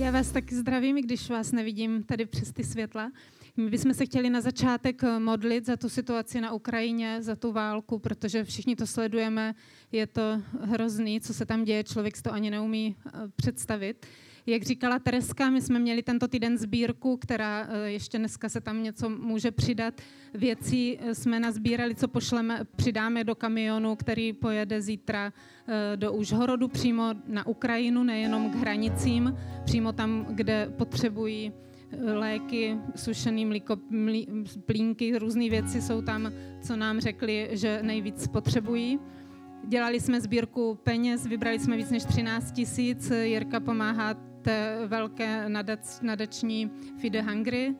Já vás taky zdravím, i když vás nevidím tady přes ty světla. My bychom se chtěli na začátek modlit za tu situaci na Ukrajině, za tu válku, protože všichni to sledujeme, je to hrozný, co se tam děje, člověk si to ani neumí eh, představit. Jak říkala Tereska, my jsme měli tento týden sbírku, která eh, ještě dneska se tam něco může přidat. Věcí eh, jsme nazbírali, co pošleme, přidáme do kamionu, který pojede zítra eh, do Užhorodu přímo na Ukrajinu, nejenom k hranicím, přímo tam, kde potřebují léky, sušený mlíko, mlí, plínky, různé věci jsou tam, co nám řekli, že nejvíc potřebují. Dělali jsme sbírku peněz, vybrali jsme víc než 13 tisíc. Jirka pomáhá té velké nadac, nadační Fide Hungry,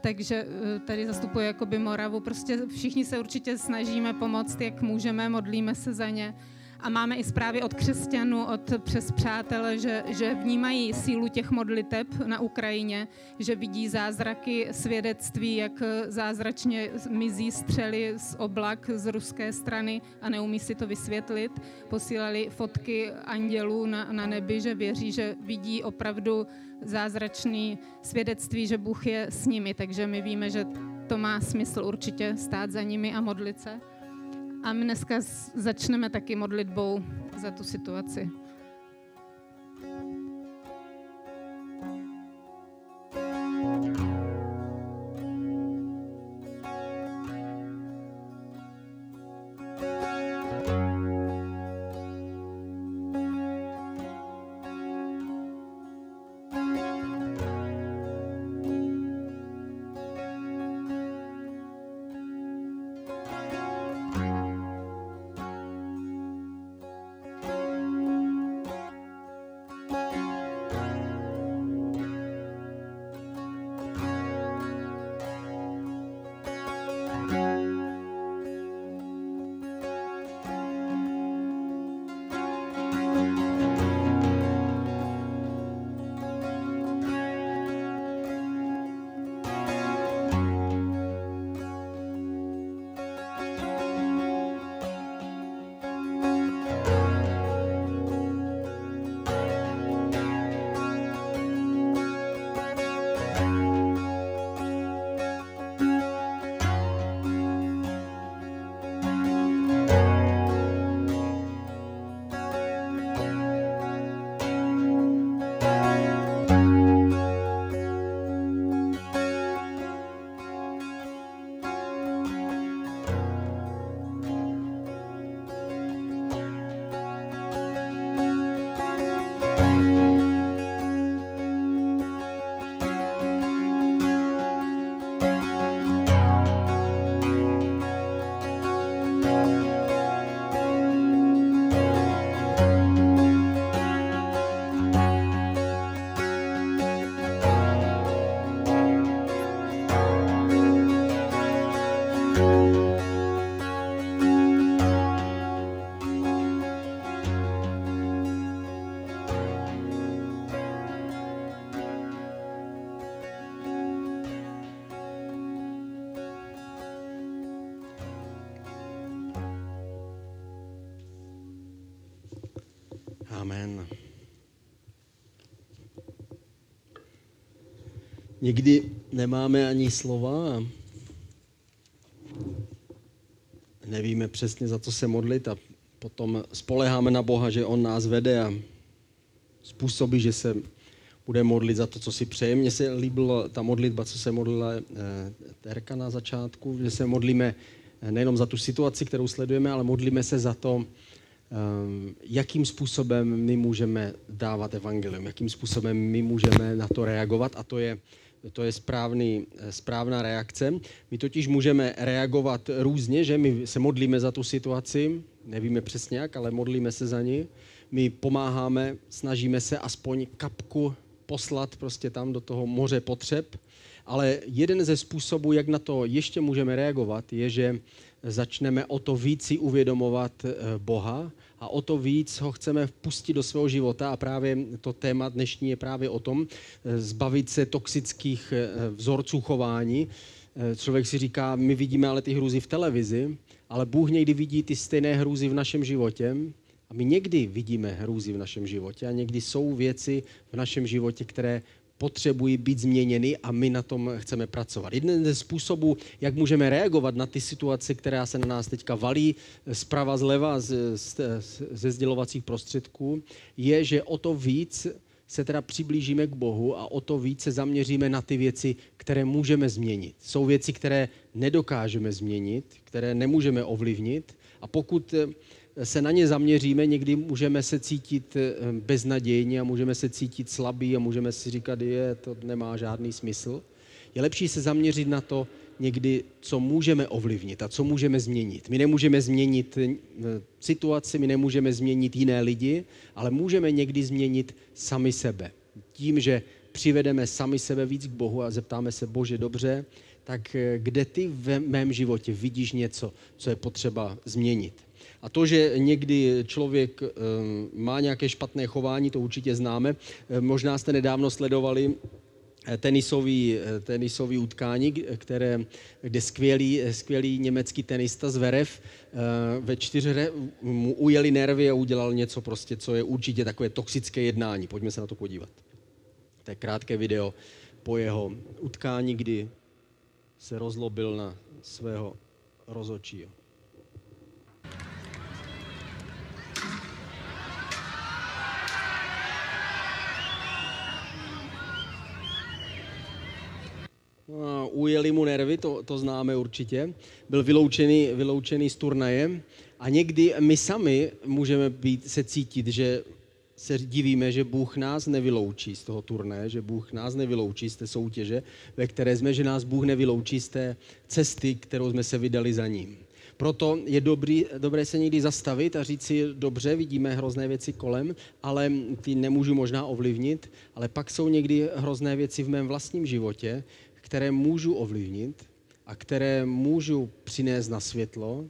takže eh, tady zastupuje jakoby Moravu. Prostě všichni se určitě snažíme pomoct, jak můžeme, modlíme se za ně a máme i zprávy od křesťanů, od přes přátele, že, že vnímají sílu těch modliteb na Ukrajině, že vidí zázraky svědectví, jak zázračně mizí střely z oblak z ruské strany a neumí si to vysvětlit. Posílali fotky andělů na, na nebi, že věří, že vidí opravdu zázračný svědectví, že Bůh je s nimi, takže my víme, že to má smysl určitě stát za nimi a modlit se. A my dneska začneme taky modlitbou za tu situaci. Někdy nemáme ani slova nevíme přesně, za co se modlit a potom spoleháme na Boha, že On nás vede a způsobí, že se bude modlit za to, co si přeje. Mně se líbila ta modlitba, co se modlila eh, Terka na začátku, že se modlíme eh, nejenom za tu situaci, kterou sledujeme, ale modlíme se za to, jakým způsobem my můžeme dávat evangelium, jakým způsobem my můžeme na to reagovat a to je to je správný, správná reakce. My totiž můžeme reagovat různě, že my se modlíme za tu situaci, nevíme přesně jak, ale modlíme se za ní. My pomáháme, snažíme se aspoň kapku poslat prostě tam do toho moře potřeb, ale jeden ze způsobů, jak na to ještě můžeme reagovat, je, že začneme o to víc si uvědomovat eh, Boha a o to víc ho chceme vpustit do svého života a právě to téma dnešní je právě o tom, eh, zbavit se toxických eh, vzorců chování. Člověk si říká, my vidíme ale ty hrůzy v televizi, ale Bůh někdy vidí ty stejné hrůzy v našem životě A my někdy vidíme hrůzy v našem životě a někdy jsou věci v našem životě, které potřebují být změněny a my na tom chceme pracovat. Jeden ze způsobů, jak můžeme reagovat na ty situace, která se na nás teďka valí zprava, zleva, z, z, ze sdělovacích prostředků, je, že o to víc se teda přiblížíme k Bohu a o to více zaměříme na ty věci, které můžeme změnit. Jsou věci, které nedokážeme změnit, které nemůžeme ovlivnit a pokud se na ně zaměříme, někdy můžeme se cítit eh, beznadějně a můžeme se cítit slabý a můžeme si říkat, je, to nemá žádný smysl. Je lepší se zaměřit na to někdy, co můžeme ovlivnit a co můžeme změnit. My nemůžeme změnit eh, situaci, my nemůžeme změnit jiné lidi, ale můžeme někdy změnit sami sebe. Tím, že přivedeme sami sebe víc k Bohu a zeptáme se, Bože, dobře, tak eh, kde ty v mém životě vidíš něco, co je potřeba změnit? A to, že někdy člověk eh, má nějaké špatné chování, to určitě známe. Eh, možná jste nedávno sledovali eh, tenisový, tenisový utkání, které, kde skvělý, skvělý německý tenista Zverev ve čtyřhře mu ujeli nervy a udělal něco prostě, co je určitě takové toxické jednání. Pojďme se na to podívat. To je krátké video po jeho utkání, kdy se rozlobil na svého rozočího. Ujeli mu nervy, to, to známe určitě. Byl vyloučený, vyloučený z turnaje a někdy my sami můžeme být, se cítit, že se divíme, že Bůh nás nevyloučí z toho turné, že Bůh nás nevyloučí z té soutěže, ve které jsme, že nás Bůh nevyloučí z té cesty, kterou jsme se vydali za ním. Proto je dobrý, dobré se někdy zastavit a říct si, dobře, vidíme hrozné věci kolem, ale ty nemůžu možná ovlivnit, ale pak jsou někdy hrozné věci v mém vlastním životě, které můžu ovlivnit a které můžu přinést na světlo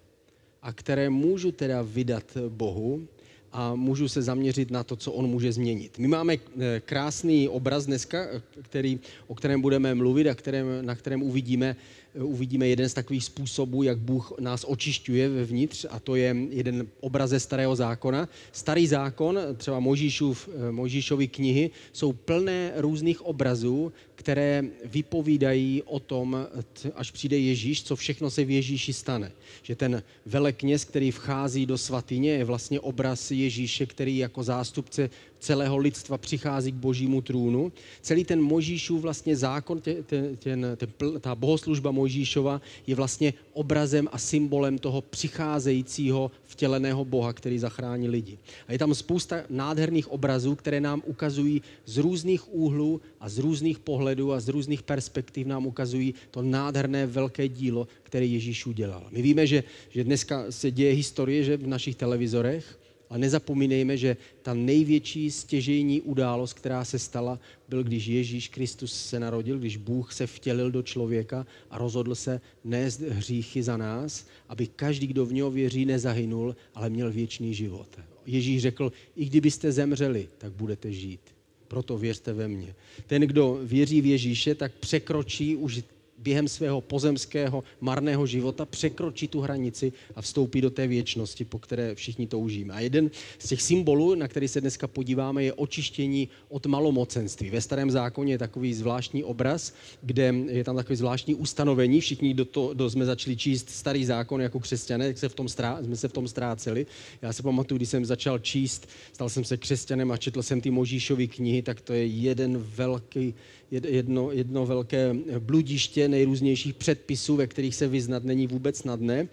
a které můžu teda vydat Bohu a můžu se zaměřit na to, co on může změnit. My máme eh, krásný obraz dneska, který, o kterém budeme mluvit a kterém, na kterém uvidíme, uvidíme jeden z takových způsobů, jak Bůh nás očišťuje vevnitř a to je jeden obraz ze starého zákona. Starý zákon, třeba Možíšův, eh, Možíšovy knihy, jsou plné různých obrazů, které vypovídají o tom, až přijde Ježíš, co všechno se v Ježíši stane. Že ten velekněz, který vchází do svatyně, je vlastně obraz Ježíše, který jako zástupce celého lidstva přichází k božímu trůnu. Celý ten Možíšův vlastně zákon, ten, ten, ten, ta bohoslužba Mojžíšova je vlastně obrazem a symbolem toho přicházejícího vtěleného Boha, který zachrání lidi. A je tam spousta nádherných obrazů, které nám ukazují z různých úhlů a z různých pohledů a z různých perspektiv nám ukazují to nádherné velké dílo, které Ježíš udělal. My víme, že, že dneska se děje historie, že v našich televizorech, a nezapomínejme, že ta největší stěžejní událost, která se stala, byl, když Ježíš Kristus se narodil, když Bůh se vtělil do člověka a rozhodl se nést hříchy za nás, aby každý, kdo v něho věří, nezahynul, ale měl věčný život. Ježíš řekl, i kdybyste zemřeli, tak budete žít. Proto věřte ve mně. Ten, kdo věří v Ježíše, tak překročí už během svého pozemského marného života překročí tu hranici a vstoupí do té věčnosti, po které všichni toužíme. A jeden z těch symbolů, na který se dneska podíváme, je očištění od malomocenství. Ve starém zákoně je takový zvláštní obraz, kde je tam takový zvláštní ustanovení. Všichni, kdo, to, kdo jsme začali číst starý zákon jako křesťané, tak se v tom strá, jsme se v tom ztráceli. Já se pamatuju, když jsem začal číst, stal jsem se křesťanem a četl jsem ty Možíšovy knihy, tak to je jeden velký, jedno, jedno velké bludiště nejrůznějších předpisů, ve kterých se vyznat není vůbec snadné.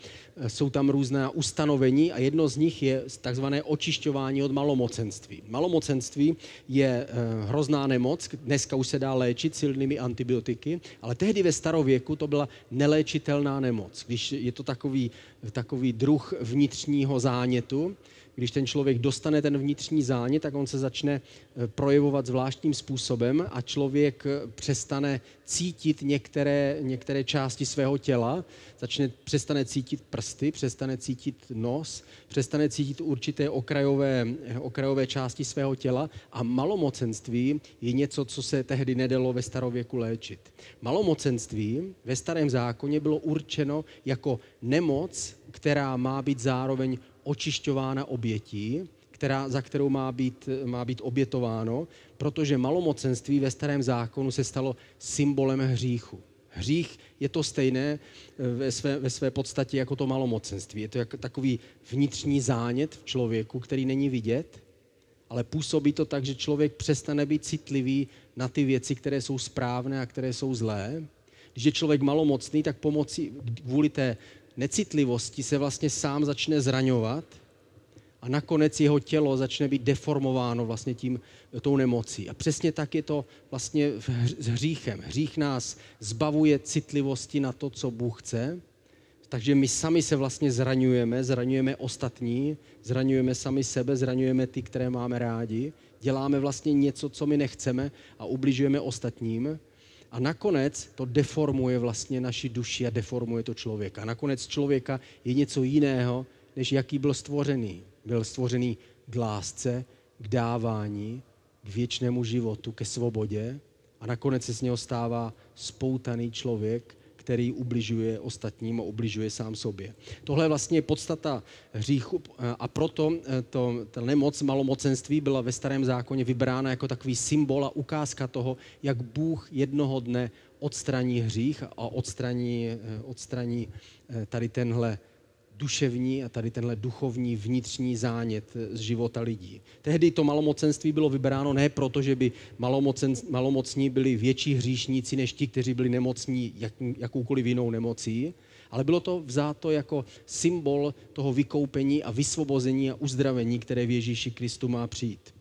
Jsou tam různá ustanovení a jedno z nich je takzvané očišťování od malomocenství. Malomocenství je eh, hrozná nemoc, dneska už se dá léčit silnými antibiotiky, ale tehdy ve starověku to byla neléčitelná nemoc. Když je to takový, takový druh vnitřního zánětu, když ten člověk dostane ten vnitřní zánět, tak on se začne eh, projevovat zvláštním způsobem a člověk eh, přestane cítit některé, některé části svého těla, začne, přestane cítit prsty, přestane cítit nos, přestane cítit určité okrajové, eh, okrajové části svého těla a malomocenství je něco, co se tehdy nedalo ve starověku léčit. Malomocenství ve starém zákoně bylo určeno jako nemoc, která má být zároveň očišťována obětí, která, za kterou má být, má být obětováno, protože malomocenství ve starém zákonu se stalo symbolem hříchu. Hřích je to stejné eh, ve své, ve své podstatě jako to malomocenství. Je to jako takový vnitřní zánět v člověku, který není vidět, ale působí to tak, že člověk přestane být citlivý na ty věci, které jsou správné a které jsou zlé. Když je člověk malomocný, tak pomocí, kvůli té necitlivosti se vlastně sám začne zraňovat a nakonec jeho tělo začne být deformováno vlastně tím, tou nemocí. A přesně tak je to vlastně s hříchem. Hřích nás zbavuje citlivosti na to, co Bůh chce, takže my sami se vlastně zraňujeme, zraňujeme ostatní, zraňujeme sami sebe, zraňujeme ty, které máme rádi, děláme vlastně něco, co my nechceme a ubližujeme ostatním. A nakonec to deformuje vlastně naši duši a deformuje to člověka. Nakonec člověka je něco jiného, než jaký byl stvořený. Byl stvořený k lásce, k dávání, k věčnému životu, ke svobodě a nakonec se z něho stává spoutaný člověk, který ubližuje ostatním a ubližuje sám sobě. Tohle je vlastně podstata hříchu a proto eh, to, ta nemoc malomocenství byla ve starém zákoně vybrána jako takový symbol a ukázka toho, jak Bůh jednoho dne odstraní hřích a odstraní, eh, odstraní eh, tady tenhle duševní a tady tenhle duchovní vnitřní zánět z života lidí. Tehdy to malomocenství bylo vybráno ne proto, že by malomocen, malomocní byli větší hříšníci než ti, kteří byli nemocní jak, jakoukoliv jinou nemocí, ale bylo to vzáto jako symbol toho vykoupení a vysvobození a uzdravení, které v Ježíši Kristu má přijít.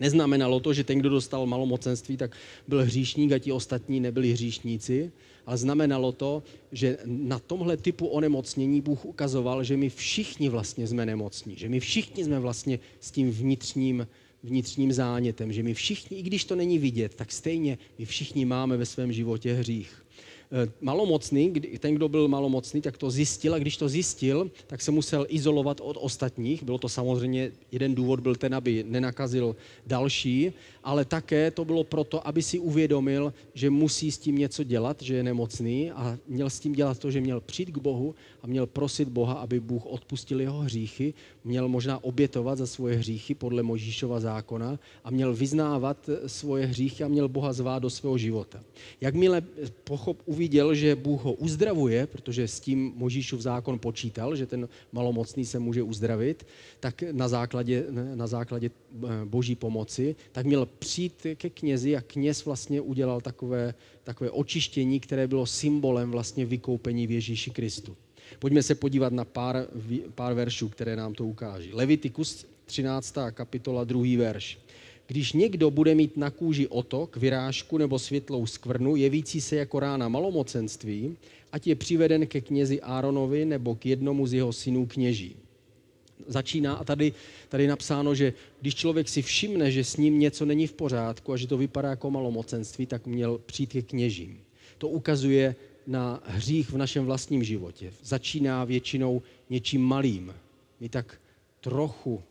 Neznamenalo to, že ten, kdo dostal malomocenství, tak byl hříšník a ti ostatní nebyli hříšníci, ale znamenalo to, že na tomhle typu onemocnění Bůh ukazoval, že my všichni vlastně jsme nemocní, že my všichni jsme vlastně s tím vnitřním, vnitřním zánětem, že my všichni, i když to není vidět, tak stejně my všichni máme ve svém životě hřích. Eh, malomocný, ten, kdo byl malomocný, tak to zjistil a když to zjistil, tak se musel izolovat od ostatních. Bylo to samozřejmě, jeden důvod byl ten, aby nenakazil další, ale také to bylo proto, aby si uvědomil, že musí s tím něco dělat, že je nemocný a měl s tím dělat to, že měl přijít k Bohu a měl prosit Boha, aby Bůh odpustil jeho hříchy, měl možná obětovat za svoje hříchy podle Možíšova zákona a měl vyznávat svoje hříchy a měl Boha zvát do svého života. Jakmile pochop, uviděl, že Bůh ho uzdravuje, protože s tím Možíšův zákon počítal, že ten malomocný se může uzdravit, tak na základě, na základě eh, boží pomoci, tak měl přijít ke knězi a kněz vlastně udělal takové, takové očištění, které bylo symbolem vlastně vykoupení v Ježíši Kristu. Pojďme se podívat na pár, pár veršů, které nám to ukáží. Levitikus 13. kapitola, druhý verš. Když někdo bude mít na kůži otok, vyrážku nebo světlou skvrnu, jevící se jako rána malomocenství, ať je přiveden ke knězi Áronovi nebo k jednomu z jeho synů kněží. Začíná a tady, tady je napsáno, že když člověk si všimne, že s ním něco není v pořádku a že to vypadá jako malomocenství, tak měl přijít ke kněžím. To ukazuje na hřích v našem vlastním životě. Začíná většinou něčím malým. My tak trochu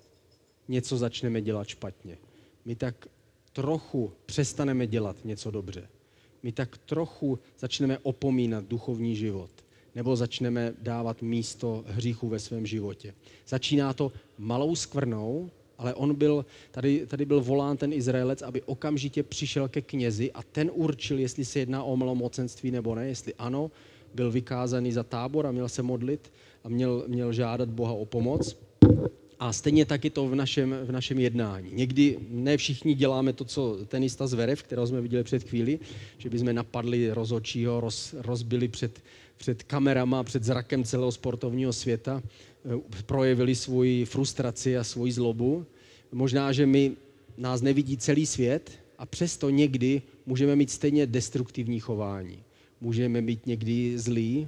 něco začneme dělat špatně my tak trochu přestaneme dělat něco dobře. My tak trochu začneme opomínat duchovní život. Nebo začneme dávat místo hříchu ve svém životě. Začíná to malou skvrnou, ale on byl, tady, tady byl volán ten Izraelec, aby okamžitě přišel ke knězi a ten určil, jestli se jedná o malomocenství nebo ne, jestli ano, byl vykázaný za tábor a měl se modlit a měl, měl žádat Boha o pomoc. A stejně taky to v našem, v našem jednání. Někdy ne všichni děláme to, co tenista Zverev, kterého jsme viděli před chvíli, že bychom napadli rozočího, roz, rozbili před, před kamerama, před zrakem celého sportovního světa, eh, projevili svoji frustraci a svoji zlobu. Možná, že my nás nevidí celý svět a přesto někdy můžeme mít stejně destruktivní chování. Můžeme být někdy zlí,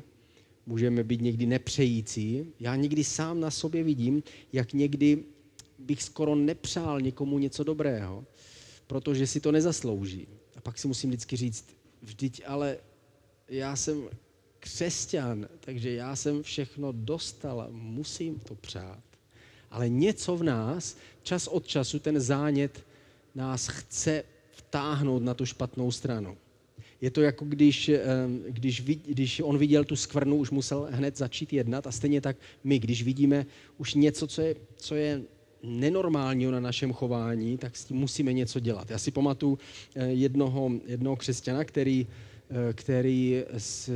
můžeme být někdy nepřející. Já někdy sám na sobě vidím, jak někdy bych skoro nepřál někomu něco dobrého, protože si to nezaslouží. A pak si musím vždycky říct, vždyť ale já jsem křesťan, takže já jsem všechno dostal musím to přát. Ale něco v nás, čas od času, ten zánět nás chce vtáhnout na tu špatnou stranu. Je to jako když, když, když on viděl tu skvrnu, už musel hned začít jednat a stejně tak my, když vidíme už něco, co je, co je nenormálního na našem chování, tak s tím musíme něco dělat. Já si pamatuju eh, jednoho, jednoho křesťana, který, který s,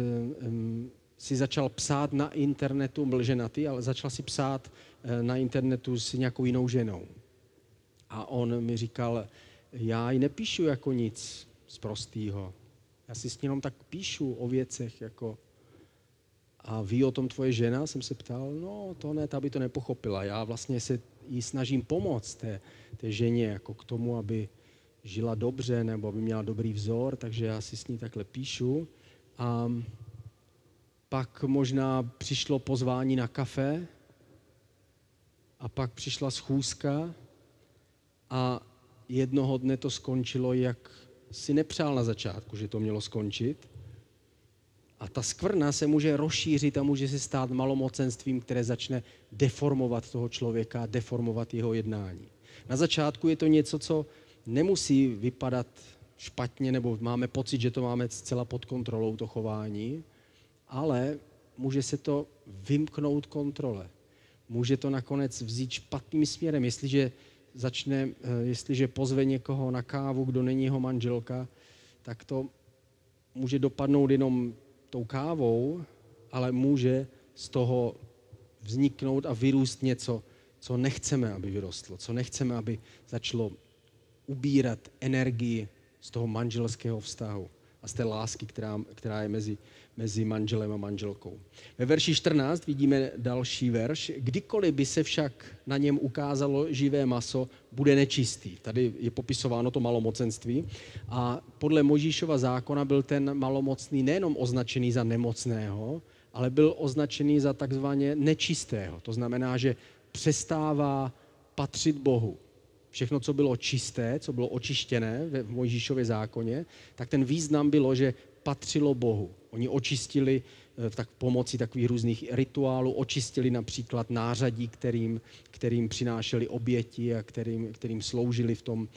si začal psát na internetu, byl ženatý, ale začal si psát eh, na internetu s nějakou jinou ženou. A on mi říkal, já ji nepíšu jako nic z prostýho. Já si s ní jenom tak píšu o věcech, jako a ví o tom tvoje žena? Jsem se ptal, no to ne, ta by to nepochopila. Já vlastně se jí snažím pomoct té, té ženě jako k tomu, aby žila dobře nebo aby měla dobrý vzor, takže já si s ní takhle píšu. A pak možná přišlo pozvání na kafe a pak přišla schůzka a jednoho dne to skončilo, jak si nepřál na začátku, že to mělo skončit. A ta skvrna se může rozšířit a může se stát malomocenstvím, které začne deformovat toho člověka, deformovat jeho jednání. Na začátku je to něco, co nemusí vypadat špatně, nebo máme pocit, že to máme zcela pod kontrolou, to chování, ale může se to vymknout kontrole. Může to nakonec vzít špatným směrem, jestliže začne, eh, jestliže pozve někoho na kávu, kdo není jeho manželka, tak to může dopadnout jenom tou kávou, ale může z toho vzniknout a vyrůst něco, co nechceme, aby vyrostlo, co nechceme, aby začalo ubírat energii z toho manželského vztahu a z té lásky, která, která je mezi, mezi manželem a manželkou. Ve verši 14 vidíme další verš. Kdykoliv by se však na něm ukázalo živé maso, bude nečistý. Tady je popisováno to malomocenství. A podle Možíšova zákona byl ten malomocný nejenom označený za nemocného, ale byl označený za takzvaně nečistého. To znamená, že přestává patřit Bohu všechno, co bylo čisté, co bylo očištěné v Mojžíšově zákoně, tak ten význam bylo, že patřilo Bohu. Oni očistili eh, tak pomocí takových různých rituálů, očistili například nářadí, kterým, kterým přinášeli oběti a kterým, kterým sloužili v tom,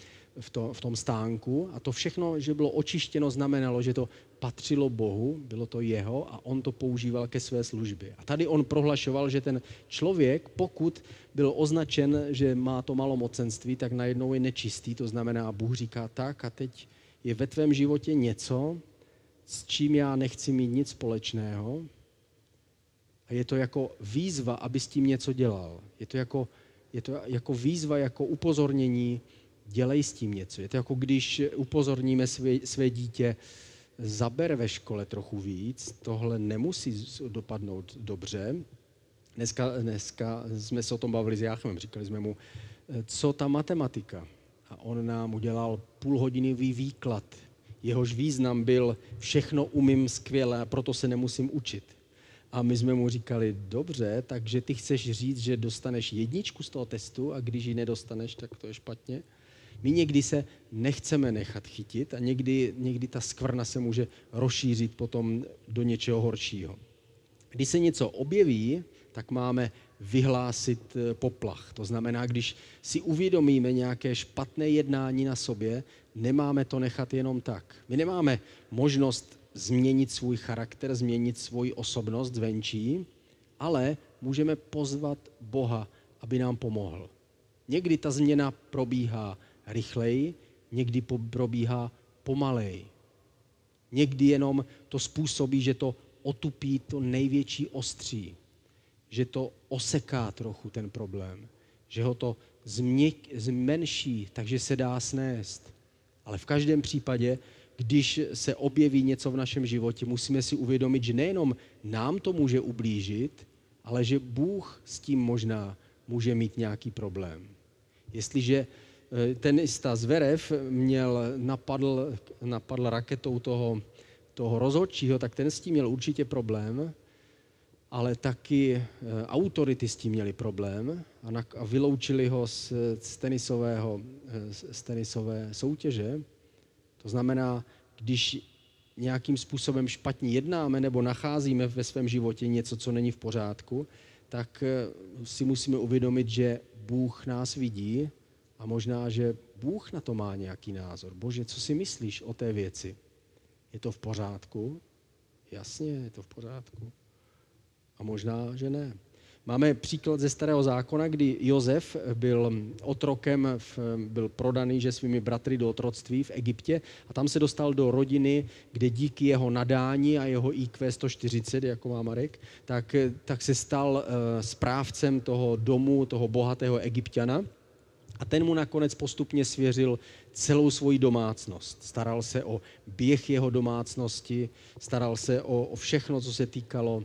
v, to, v tom stánku. A to všechno, že bylo očištěno, znamenalo, že to patřilo Bohu, bylo to jeho a on to používal ke své službě. A tady on prohlašoval, že ten člověk, pokud byl označen, že má to malomocenství, tak najednou je nečistý. To znamená, Bůh říká tak a teď je ve tvém životě něco, s čím já nechci mít nic společného. A je to jako výzva, aby s tím něco dělal. Je to jako, je to jako výzva, jako upozornění, dělej s tím něco. Je to jako když upozorníme své, své dítě, zaber ve škole trochu víc, tohle nemusí dopadnout dobře. Dneska, dneska jsme se o tom bavili s Jáchemem, říkali jsme mu, co ta matematika. A on nám udělal půlhodinový výklad. Jehož význam byl, všechno umím skvěle a proto se nemusím učit. A my jsme mu říkali, dobře, takže ty chceš říct, že dostaneš jedničku z toho testu a když ji nedostaneš, tak to je špatně. My někdy se nechceme nechat chytit a někdy, někdy ta skvrna se může rozšířit potom do něčeho horšího. Když se něco objeví, tak máme vyhlásit eh, poplach. To znamená, když si uvědomíme nějaké špatné jednání na sobě, nemáme to nechat jenom tak. My nemáme možnost změnit svůj charakter, změnit svoji osobnost zvenčí, ale můžeme pozvat Boha, aby nám pomohl. Někdy ta změna probíhá rychleji, někdy probíhá pomalej. Někdy jenom to způsobí, že to otupí to největší ostří, že to oseká trochu ten problém, že ho to změk, zmenší, takže se dá snést. Ale v každém případě, když se objeví něco v našem životě, musíme si uvědomit, že nejenom nám to může ublížit, ale že Bůh s tím možná může mít nějaký problém. Jestliže tenista Zverev měl, napadl, napadl raketou toho, toho rozhodčího, tak ten s tím měl určitě problém, ale taky eh, autority s tím měli problém a, na, a vyloučili ho z, z, tenisového, eh, z tenisové soutěže. To znamená, když nějakým způsobem špatně jednáme nebo nacházíme ve svém životě něco, co není v pořádku, tak si musíme uvědomit, že Bůh nás vidí a možná, že Bůh na to má nějaký názor. Bože, co si myslíš o té věci? Je to v pořádku? Jasně, je to v pořádku. A možná, že ne. Máme příklad ze starého zákona, kdy Jozef byl otrokem, byl prodaný že svými bratry do otroctví v Egyptě a tam se dostal do rodiny, kde díky jeho nadání a jeho IQ 140, jako má Marek, tak, tak se stal uh, správcem toho domu, toho bohatého egyptiana. A ten mu nakonec postupně svěřil celou svoji domácnost. Staral se o běh jeho domácnosti, staral se o, o všechno, co se týkalo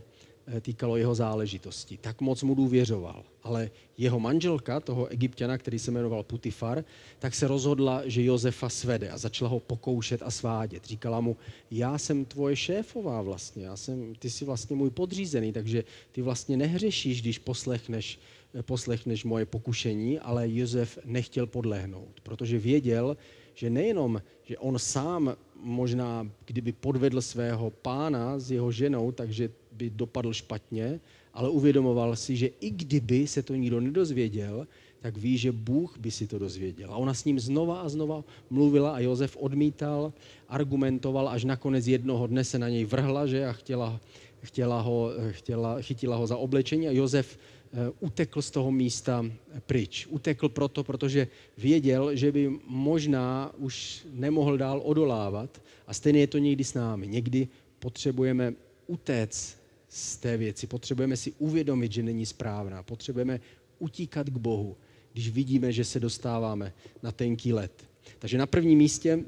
Eh, týkalo jeho záležitosti. Tak moc mu důvěřoval. Ale jeho manželka, toho egyptiana, který se jmenoval Putifar, tak se rozhodla, že Josefa svede a začala ho pokoušet a svádět. Říkala mu, já jsem tvoje šéfová vlastně, já jsem, ty jsi vlastně můj podřízený, takže ty vlastně nehřešíš, když poslechneš, poslechneš moje pokušení, ale Josef nechtěl podlehnout, protože věděl, že nejenom, že on sám možná, kdyby podvedl svého pána s jeho ženou, takže by dopadl špatně, ale uvědomoval si, že i kdyby se to nikdo nedozvěděl, tak ví, že Bůh by si to dozvěděl. A ona s ním znova a znova mluvila a Josef odmítal, argumentoval, až nakonec jednoho dne se na něj vrhla že a chtěla, chtěla ho, chtěla, chytila ho za oblečení a Josef eh, utekl z toho místa pryč. Utekl proto, protože věděl, že by možná už nemohl dál odolávat a stejně je to někdy s námi. Někdy potřebujeme utéct z té věci. Potřebujeme si uvědomit, že není správná. Potřebujeme utíkat k Bohu, když vidíme, že se dostáváme na tenký let. Takže na prvním místě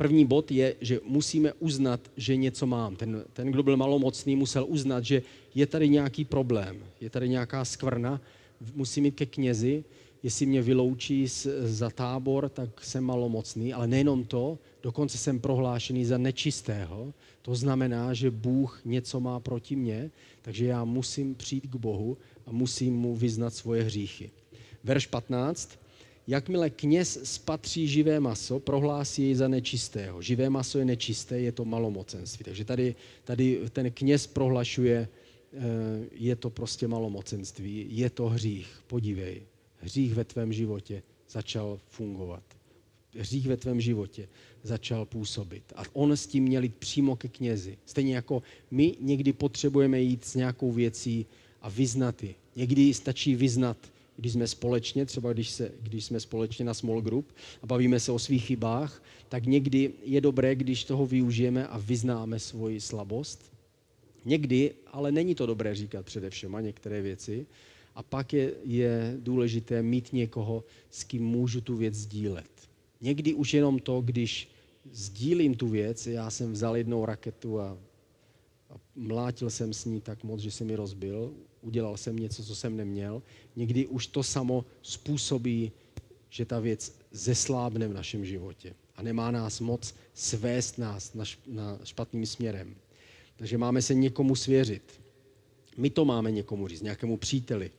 první bod je, že musíme uznat, že něco mám. Ten, ten, kdo byl malomocný, musel uznat, že je tady nějaký problém, je tady nějaká skvrna, musím jít ke knězi, jestli mě vyloučí z, za tábor, tak jsem malomocný, ale nejenom to, dokonce jsem prohlášený za nečistého, to znamená, že Bůh něco má proti mně, takže já musím přijít k Bohu a musím mu vyznat svoje hříchy. Verš 15. Jakmile kněz spatří živé maso, prohlásí jej za nečistého. Živé maso je nečisté, je to malomocenství. Takže tady, tady ten kněz prohlašuje, eh, je to prostě malomocenství, je to hřích. Podívej, hřích ve tvém životě začal fungovat. Hřích ve tvém životě začal působit. A on s tím měl jít přímo ke knězi. Stejně jako my někdy potřebujeme jít s nějakou věcí a vyznat ji. Někdy stačí vyznat, když jsme společně, třeba když, se, když jsme společně na small group a bavíme se o svých chybách, tak někdy je dobré, když toho využijeme a vyznáme svoji slabost. Někdy, ale není to dobré říkat především a některé věci. A pak je, je důležité mít někoho, s kým můžu tu věc sdílet. Někdy už jenom to, když sdílím tu věc, já jsem vzal jednou raketu a, a mlátil jsem s ní tak moc, že se mi rozbil, udělal jsem něco, co jsem neměl. Někdy už to samo způsobí, že ta věc zeslábne v našem životě a nemá nás moc svést nás na, na špatným směrem. Takže máme se někomu svěřit. My to máme někomu říct, nějakému příteli,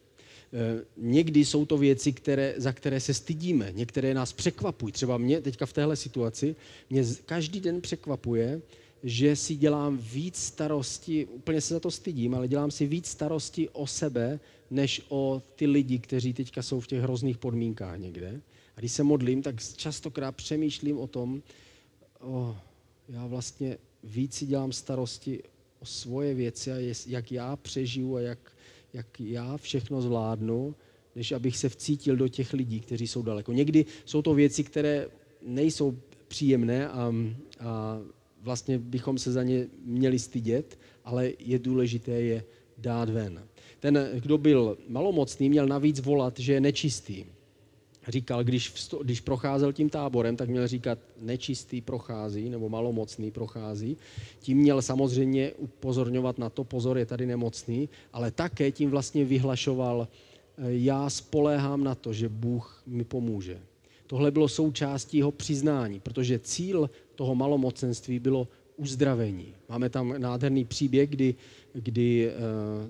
Eh, někdy jsou to věci, které, za které se stydíme, některé nás překvapují. Třeba mě teďka v téhle situaci, mě každý den překvapuje, že si dělám víc starosti, úplně se za to stydím, ale dělám si víc starosti o sebe, než o ty lidi, kteří teďka jsou v těch hrozných podmínkách někde. A když se modlím, tak častokrát přemýšlím o tom, oh, já vlastně víc si dělám starosti o svoje věci a jak já přežiju a jak, jak já všechno zvládnu, než abych se vcítil do těch lidí, kteří jsou daleko. Někdy jsou to věci, které nejsou příjemné a, a vlastně bychom se za ně měli stydět, ale je důležité je dát ven. Ten, kdo byl malomocný, měl navíc volat, že je nečistý říkal, když, vsto, když procházel tím táborem, tak měl říkat nečistý prochází nebo malomocný prochází. Tím měl samozřejmě upozorňovat na to, pozor, je tady nemocný, ale také tím vlastně vyhlašoval, eh, já spoléhám na to, že Bůh mi pomůže. Tohle bylo součástí jeho přiznání, protože cíl toho malomocenství bylo uzdravení. Máme tam nádherný příběh, kdy, kdy eh,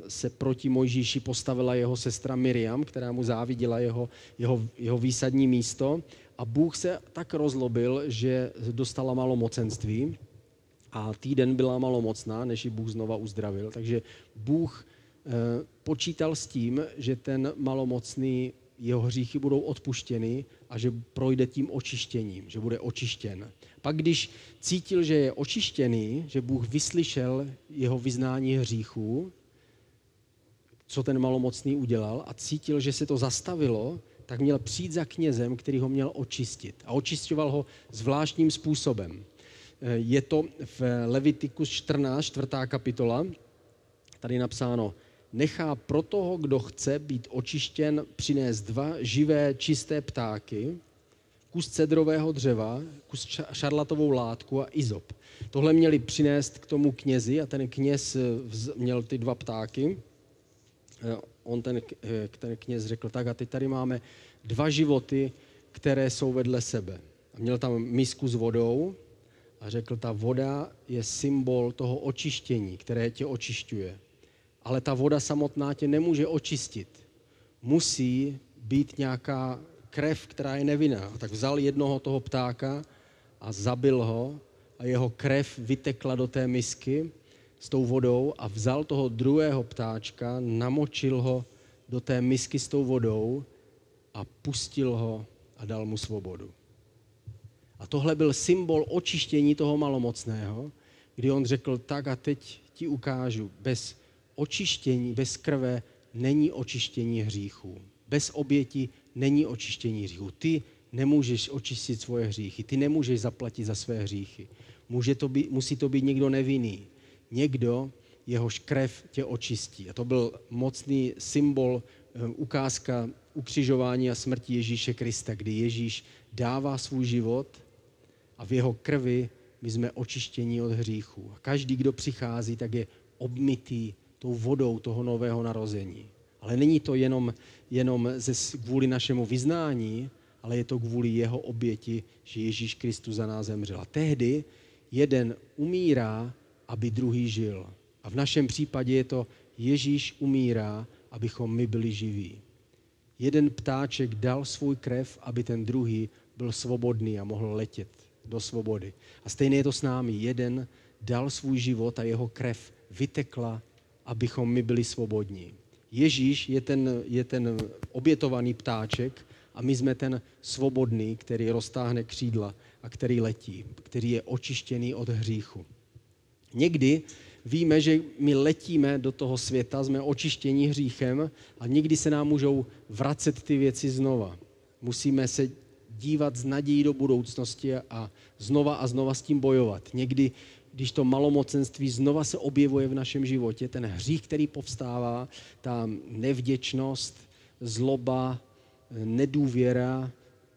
se proti Mojžíši postavila jeho sestra Miriam, která mu závidila jeho, jeho, jeho výsadní místo a Bůh se tak rozlobil, že dostala malomocenství a týden byla malomocná, než ji Bůh znova uzdravil. Takže Bůh eh, počítal s tím, že ten malomocný jeho hříchy budou odpuštěny a že projde tím očištěním, že bude očištěn. Pak když cítil, že je očištěný, že Bůh vyslyšel jeho vyznání hříchů, co ten malomocný udělal a cítil, že se to zastavilo, tak měl přijít za knězem, který ho měl očistit. A očišťoval ho zvláštním způsobem. Je to v Levitikus 14, čtvrtá kapitola. Tady napsáno, nechá pro toho, kdo chce být očištěn, přinést dva živé, čisté ptáky, kus cedrového dřeva, kus šarlatovou látku a izop. Tohle měli přinést k tomu knězi a ten kněz měl ty dva ptáky. On ten, ten kněz řekl, tak a teď tady máme dva životy, které jsou vedle sebe. A měl tam misku s vodou a řekl, ta voda je symbol toho očištění, které tě očišťuje. Ale ta voda samotná tě nemůže očistit. Musí být nějaká krev, která je nevinná. Tak vzal jednoho toho ptáka a zabil ho a jeho krev vytekla do té misky s tou vodou a vzal toho druhého ptáčka, namočil ho do té misky s tou vodou a pustil ho a dal mu svobodu. A tohle byl symbol očištění toho malomocného, kdy on řekl, tak a teď ti ukážu, bez očištění, bez krve není očištění hříchů. Bez oběti není očištění hříchů. Ty nemůžeš očistit svoje hříchy, ty nemůžeš zaplatit za své hříchy. Může to být, musí to být někdo nevinný. Někdo, jehož krev tě očistí. A to byl mocný symbol, eh, ukázka ukřižování a smrti Ježíše Krista, kdy Ježíš dává svůj život a v jeho krvi my jsme očištění od hříchů. A každý, kdo přichází, tak je obmytý tou vodou toho nového narození. Ale není to jenom, jenom ze, kvůli našemu vyznání, ale je to kvůli jeho oběti, že Ježíš Kristus za nás zemřel. A tehdy jeden umírá, aby druhý žil. A v našem případě je to Ježíš umírá, abychom my byli živí. Jeden ptáček dal svůj krev, aby ten druhý byl svobodný a mohl letět do svobody. A stejně je to s námi. Jeden dal svůj život a jeho krev vytekla, abychom my byli svobodní. Ježíš je ten, je ten obětovaný ptáček a my jsme ten svobodný, který roztáhne křídla a který letí, který je očištěný od hříchu. Někdy víme, že my letíme do toho světa, jsme očištění hříchem a někdy se nám můžou vracet ty věci znova. Musíme se dívat z nadějí do budoucnosti a znova a znova s tím bojovat. Někdy, když to malomocenství znova se objevuje v našem životě, ten hřích, který povstává, ta nevděčnost, zloba, nedůvěra,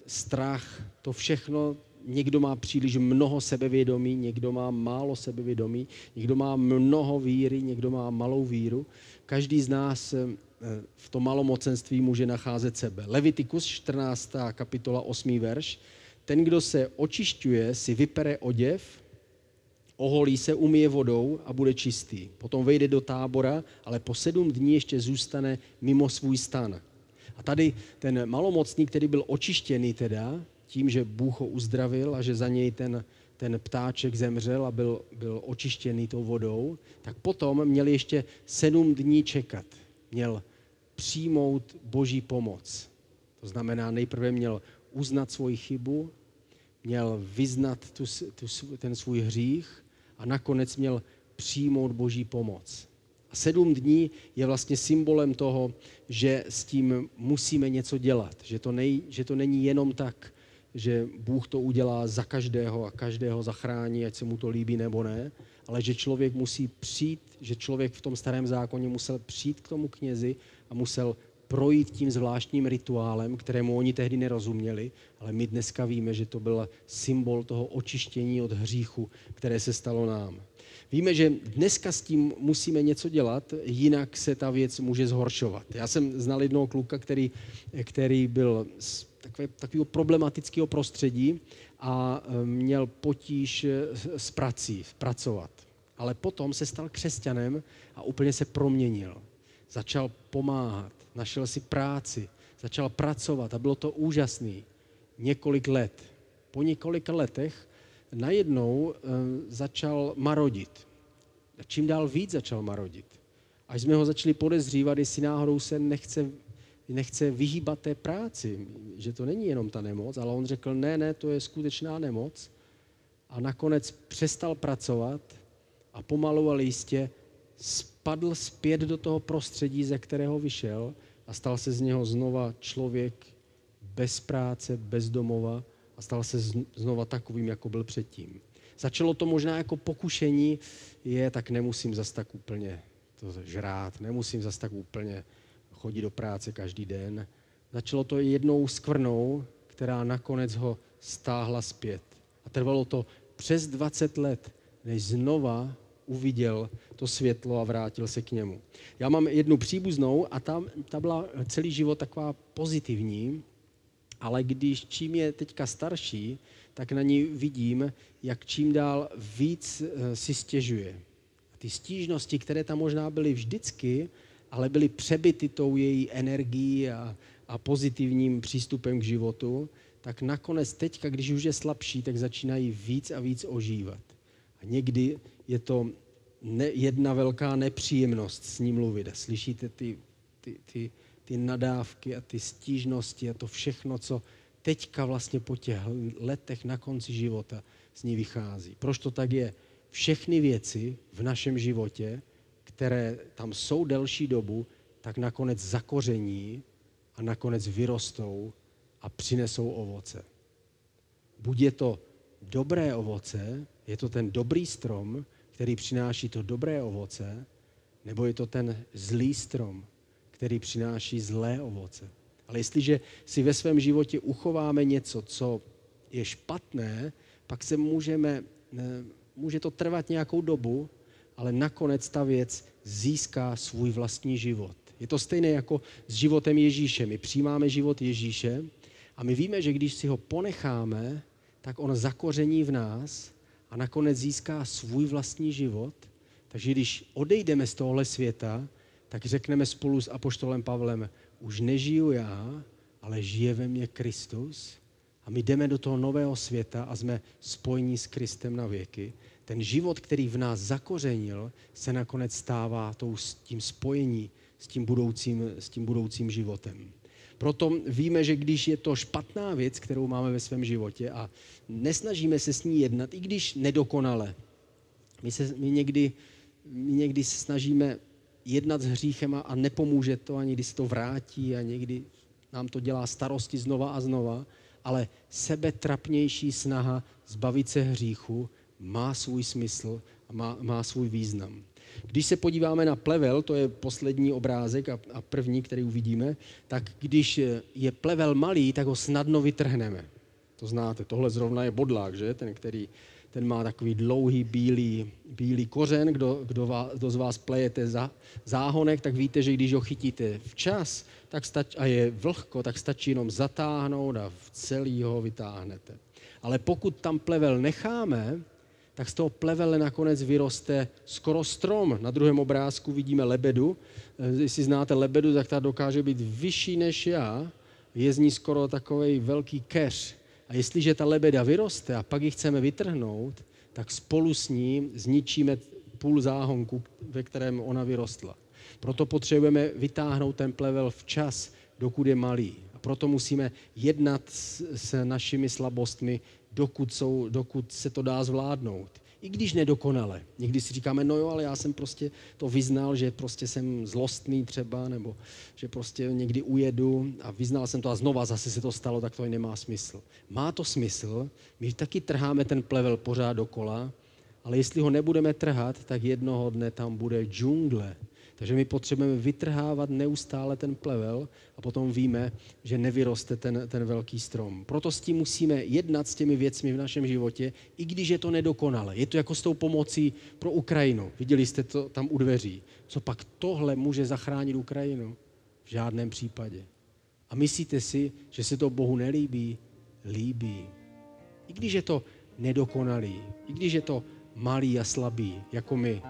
strach, to všechno někdo má příliš mnoho sebevědomí, někdo má málo sebevědomí, někdo má mnoho víry, někdo má malou víru. Každý z nás eh, v tom malomocenství může nacházet sebe. Levitikus 14. kapitola 8. verš. Ten, kdo se očišťuje, si vypere oděv, oholí se, umije vodou a bude čistý. Potom vejde do tábora, ale po sedm dní ještě zůstane mimo svůj stan. A tady ten malomocný, který byl očištěný teda, tím, že Bůh ho uzdravil a že za něj ten, ten ptáček zemřel a byl, byl očištěný tou vodou, tak potom měl ještě sedm dní čekat. Měl přijmout boží pomoc. To znamená, nejprve měl uznat svoji chybu, měl vyznat tu, tu, ten svůj hřích a nakonec měl přijmout boží pomoc. A sedm dní je vlastně symbolem toho, že s tím musíme něco dělat. Že to, nej, že to není jenom tak, že Bůh to udělá za každého a každého zachrání, ať se mu to líbí nebo ne, ale že člověk musí přijít, že člověk v tom starém zákoně musel přijít k tomu knězi a musel projít tím zvláštním rituálem, kterému oni tehdy nerozuměli, ale my dneska víme, že to byl symbol toho očištění od hříchu, které se stalo nám. Víme, že dneska s tím musíme něco dělat, jinak se ta věc může zhoršovat. Já jsem znal jednoho kluka, který, který byl z takové, takového problematického prostředí a e, měl potíž e, s prací, pracovat. Ale potom se stal křesťanem a úplně se proměnil. Začal pomáhat, našel si práci, začal pracovat a bylo to úžasný. Několik let. Po několika letech najednou e, začal marodit. A čím dál víc začal marodit. Až jsme ho začali podezřívat, jestli náhodou se nechce nechce vyhýbat té práci, že to není jenom ta nemoc, ale on řekl, ne, ne, to je skutečná nemoc. A nakonec přestal pracovat a pomalu ale jistě spadl zpět do toho prostředí, ze kterého vyšel a stal se z něho znova člověk bez práce, bez domova a stal se znova takovým, jako byl předtím. Začalo to možná jako pokušení, je, tak nemusím zas tak úplně to žrát, nemusím zas tak úplně chodit do práce každý den. Začalo to jednou skvrnou, která nakonec ho stáhla zpět. A trvalo to přes 20 let, než znova uviděl to světlo a vrátil se k němu. Já mám jednu příbuznou a tam, ta byla celý život taková pozitivní, ale když čím je teďka starší, tak na ní vidím, jak čím dál víc eh, si stěžuje. Ty stížnosti, které tam možná byly vždycky, ale byly přebyty tou její energií a, a pozitivním přístupem k životu, tak nakonec teďka, když už je slabší, tak začínají víc a víc ožívat. A někdy je to ne, jedna velká nepříjemnost s ním mluvit. Slyšíte ty, ty, ty, ty nadávky a ty stížnosti a to všechno, co teďka vlastně po těch letech na konci života z ní vychází. Proč to tak je? Všechny věci v našem životě, které tam jsou delší dobu, tak nakonec zakoření a nakonec vyrostou a přinesou ovoce. Buď je to dobré ovoce, je to ten dobrý strom, který přináší to dobré ovoce, nebo je to ten zlý strom, který přináší zlé ovoce. Ale jestliže si ve svém životě uchováme něco, co je špatné, pak se můžeme, může to trvat nějakou dobu, ale nakonec ta věc získá svůj vlastní život. Je to stejné jako s životem Ježíše. My přijímáme život Ježíše a my víme, že když si ho ponecháme, tak on zakoření v nás a nakonec získá svůj vlastní život. Takže když odejdeme z tohle světa, tak řekneme spolu s Apoštolem Pavlem, už nežiju já, ale žije ve mně Kristus a my jdeme do toho nového světa a jsme spojení s Kristem na věky. Ten život, který v nás zakořenil, se nakonec stává tou, tím spojení s tím budoucím, s tím budoucím životem. Proto víme, že když je to špatná věc, kterou máme ve svém životě a nesnažíme se s ní jednat, i když nedokonale, my, se, my, někdy, my někdy se snažíme jednat s hříchem a nepomůže to, ani když se to vrátí a někdy nám to dělá starosti znova a znova, ale sebetrapnější snaha zbavit se hříchu má svůj smysl a má, má svůj význam. Když se podíváme na plevel, to je poslední obrázek a, a první, který uvidíme, tak když je plevel malý, tak ho snadno vytrhneme. To znáte, tohle zrovna je bodlák, že? Ten, který ten má takový dlouhý bílý, bílý kořen. Kdo, kdo, vás, kdo z vás plejete za, záhonek, tak víte, že když ho chytíte včas tak stač, a je vlhko, tak stačí jenom zatáhnout a v celý ho vytáhnete. Ale pokud tam plevel necháme, tak z toho plevele nakonec vyroste skoro strom. Na druhém obrázku vidíme lebedu. Eh, jestli znáte lebedu, tak ta dokáže být vyšší než já. Je z ní skoro takový velký keř. A jestliže ta lebeda vyroste a pak ji chceme vytrhnout, tak spolu s ní zničíme půl záhonku, ve kterém ona vyrostla. Proto potřebujeme vytáhnout ten plevel včas, dokud je malý. A proto musíme jednat s, s našimi slabostmi, dokud, jsou, dokud se to dá zvládnout. I když nedokonale. Někdy si říkáme, no jo, ale já jsem prostě to vyznal, že prostě jsem zlostný třeba, nebo že prostě někdy ujedu a vyznal jsem to a znova zase se to stalo, tak to i nemá smysl. Má to smysl, my taky trháme ten plevel pořád dokola, ale jestli ho nebudeme trhat, tak jednoho dne tam bude džungle, takže my potřebujeme vytrhávat neustále ten plevel a potom víme, že nevyroste ten, ten velký strom. Proto s tím musíme jednat s těmi věcmi v našem životě, i když je to nedokonale. Je to jako s tou pomocí pro Ukrajinu. Viděli jste to tam u dveří. Co pak tohle může zachránit Ukrajinu? V žádném případě. A myslíte si, že se to Bohu nelíbí? Líbí. I když je to nedokonalý, i když je to malý a slabý, jako my,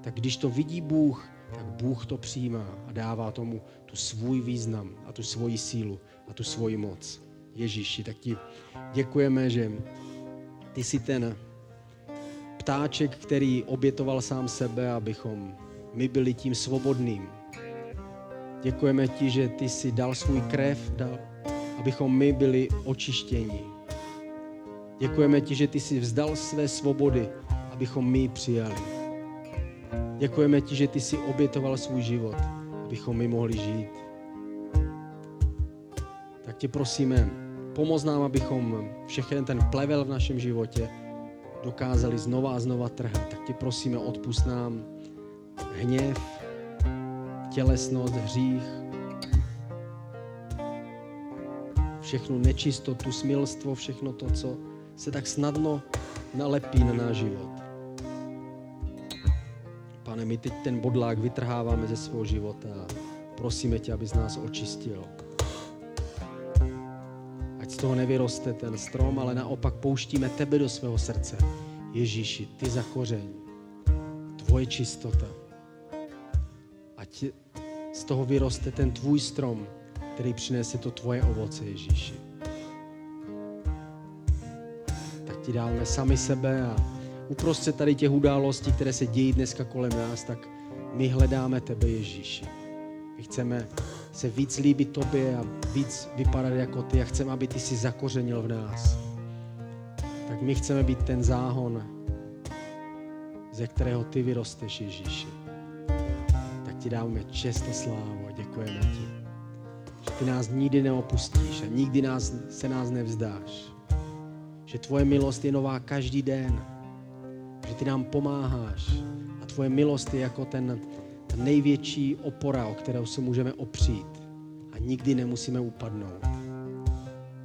tak když to vidí Bůh, tak Bůh to přijímá a dává tomu tu svůj význam a tu svoji sílu a tu svoji moc. Ježíši, tak ti děkujeme, že ty jsi ten ptáček, který obětoval sám sebe, abychom my byli tím svobodným. Děkujeme ti, že ty jsi dal svůj krev, dal, abychom my byli očištěni. Děkujeme ti, že ty jsi vzdal své svobody, abychom my přijali. Děkujeme ti, že ty jsi obětoval svůj život, abychom my mohli žít. Tak tě prosíme, pomoz nám, abychom všechny ten plevel v našem životě dokázali znova a znova trhat. Tak tě prosíme, odpust nám hněv, tělesnost, hřích, všechnu nečistotu, smilstvo, všechno to, co se tak snadno nalepí na náš život. Pane, my teď ten bodlák vytrháváme ze svého života a prosíme tě, abys nás očistil. Ať z toho nevyroste ten strom, ale naopak pouštíme tebe do svého srdce. Ježíši, ty za kořeň, tvoje čistota. Ať z toho vyroste ten tvůj strom, který přinese to tvoje ovoce, Ježíši. Tak ti dáme sami sebe a uprostřed tady těch událostí, které se dějí dneska kolem nás, tak my hledáme tebe, Ježíši. My chceme se víc líbit tobě a víc vypadat jako ty a chceme, aby ty si zakořenil v nás. Tak my chceme být ten záhon, ze kterého ty vyrosteš, Ježíši. Tak ti dáme čest a slávu a děkujeme ti, že ty nás nikdy neopustíš a nikdy nás, se nás nevzdáš. Že tvoje milost je nová každý den. Že ty nám pomáháš a tvoje milost je jako ten, ta největší opora, o kterou se můžeme opřít a nikdy nemusíme upadnout.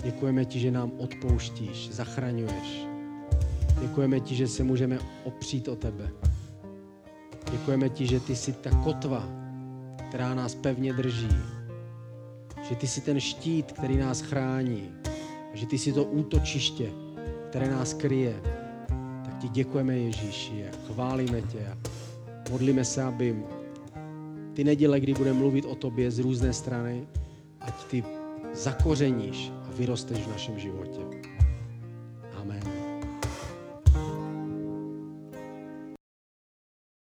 Děkujeme ti, že nám odpouštíš, zachraňuješ. Děkujeme ti, že se můžeme opřít o tebe. Děkujeme ti, že ty jsi ta kotva, která nás pevně drží. Že ty jsi ten štít, který nás chrání. Že ty jsi to útočiště, které nás kryje. Ti děkujeme Ježíši a chválíme tě a modlíme se, aby ty neděle, kdy budeme mluvit o tobě z různé strany, ať ty zakořeníš a vyrosteš v našem životě.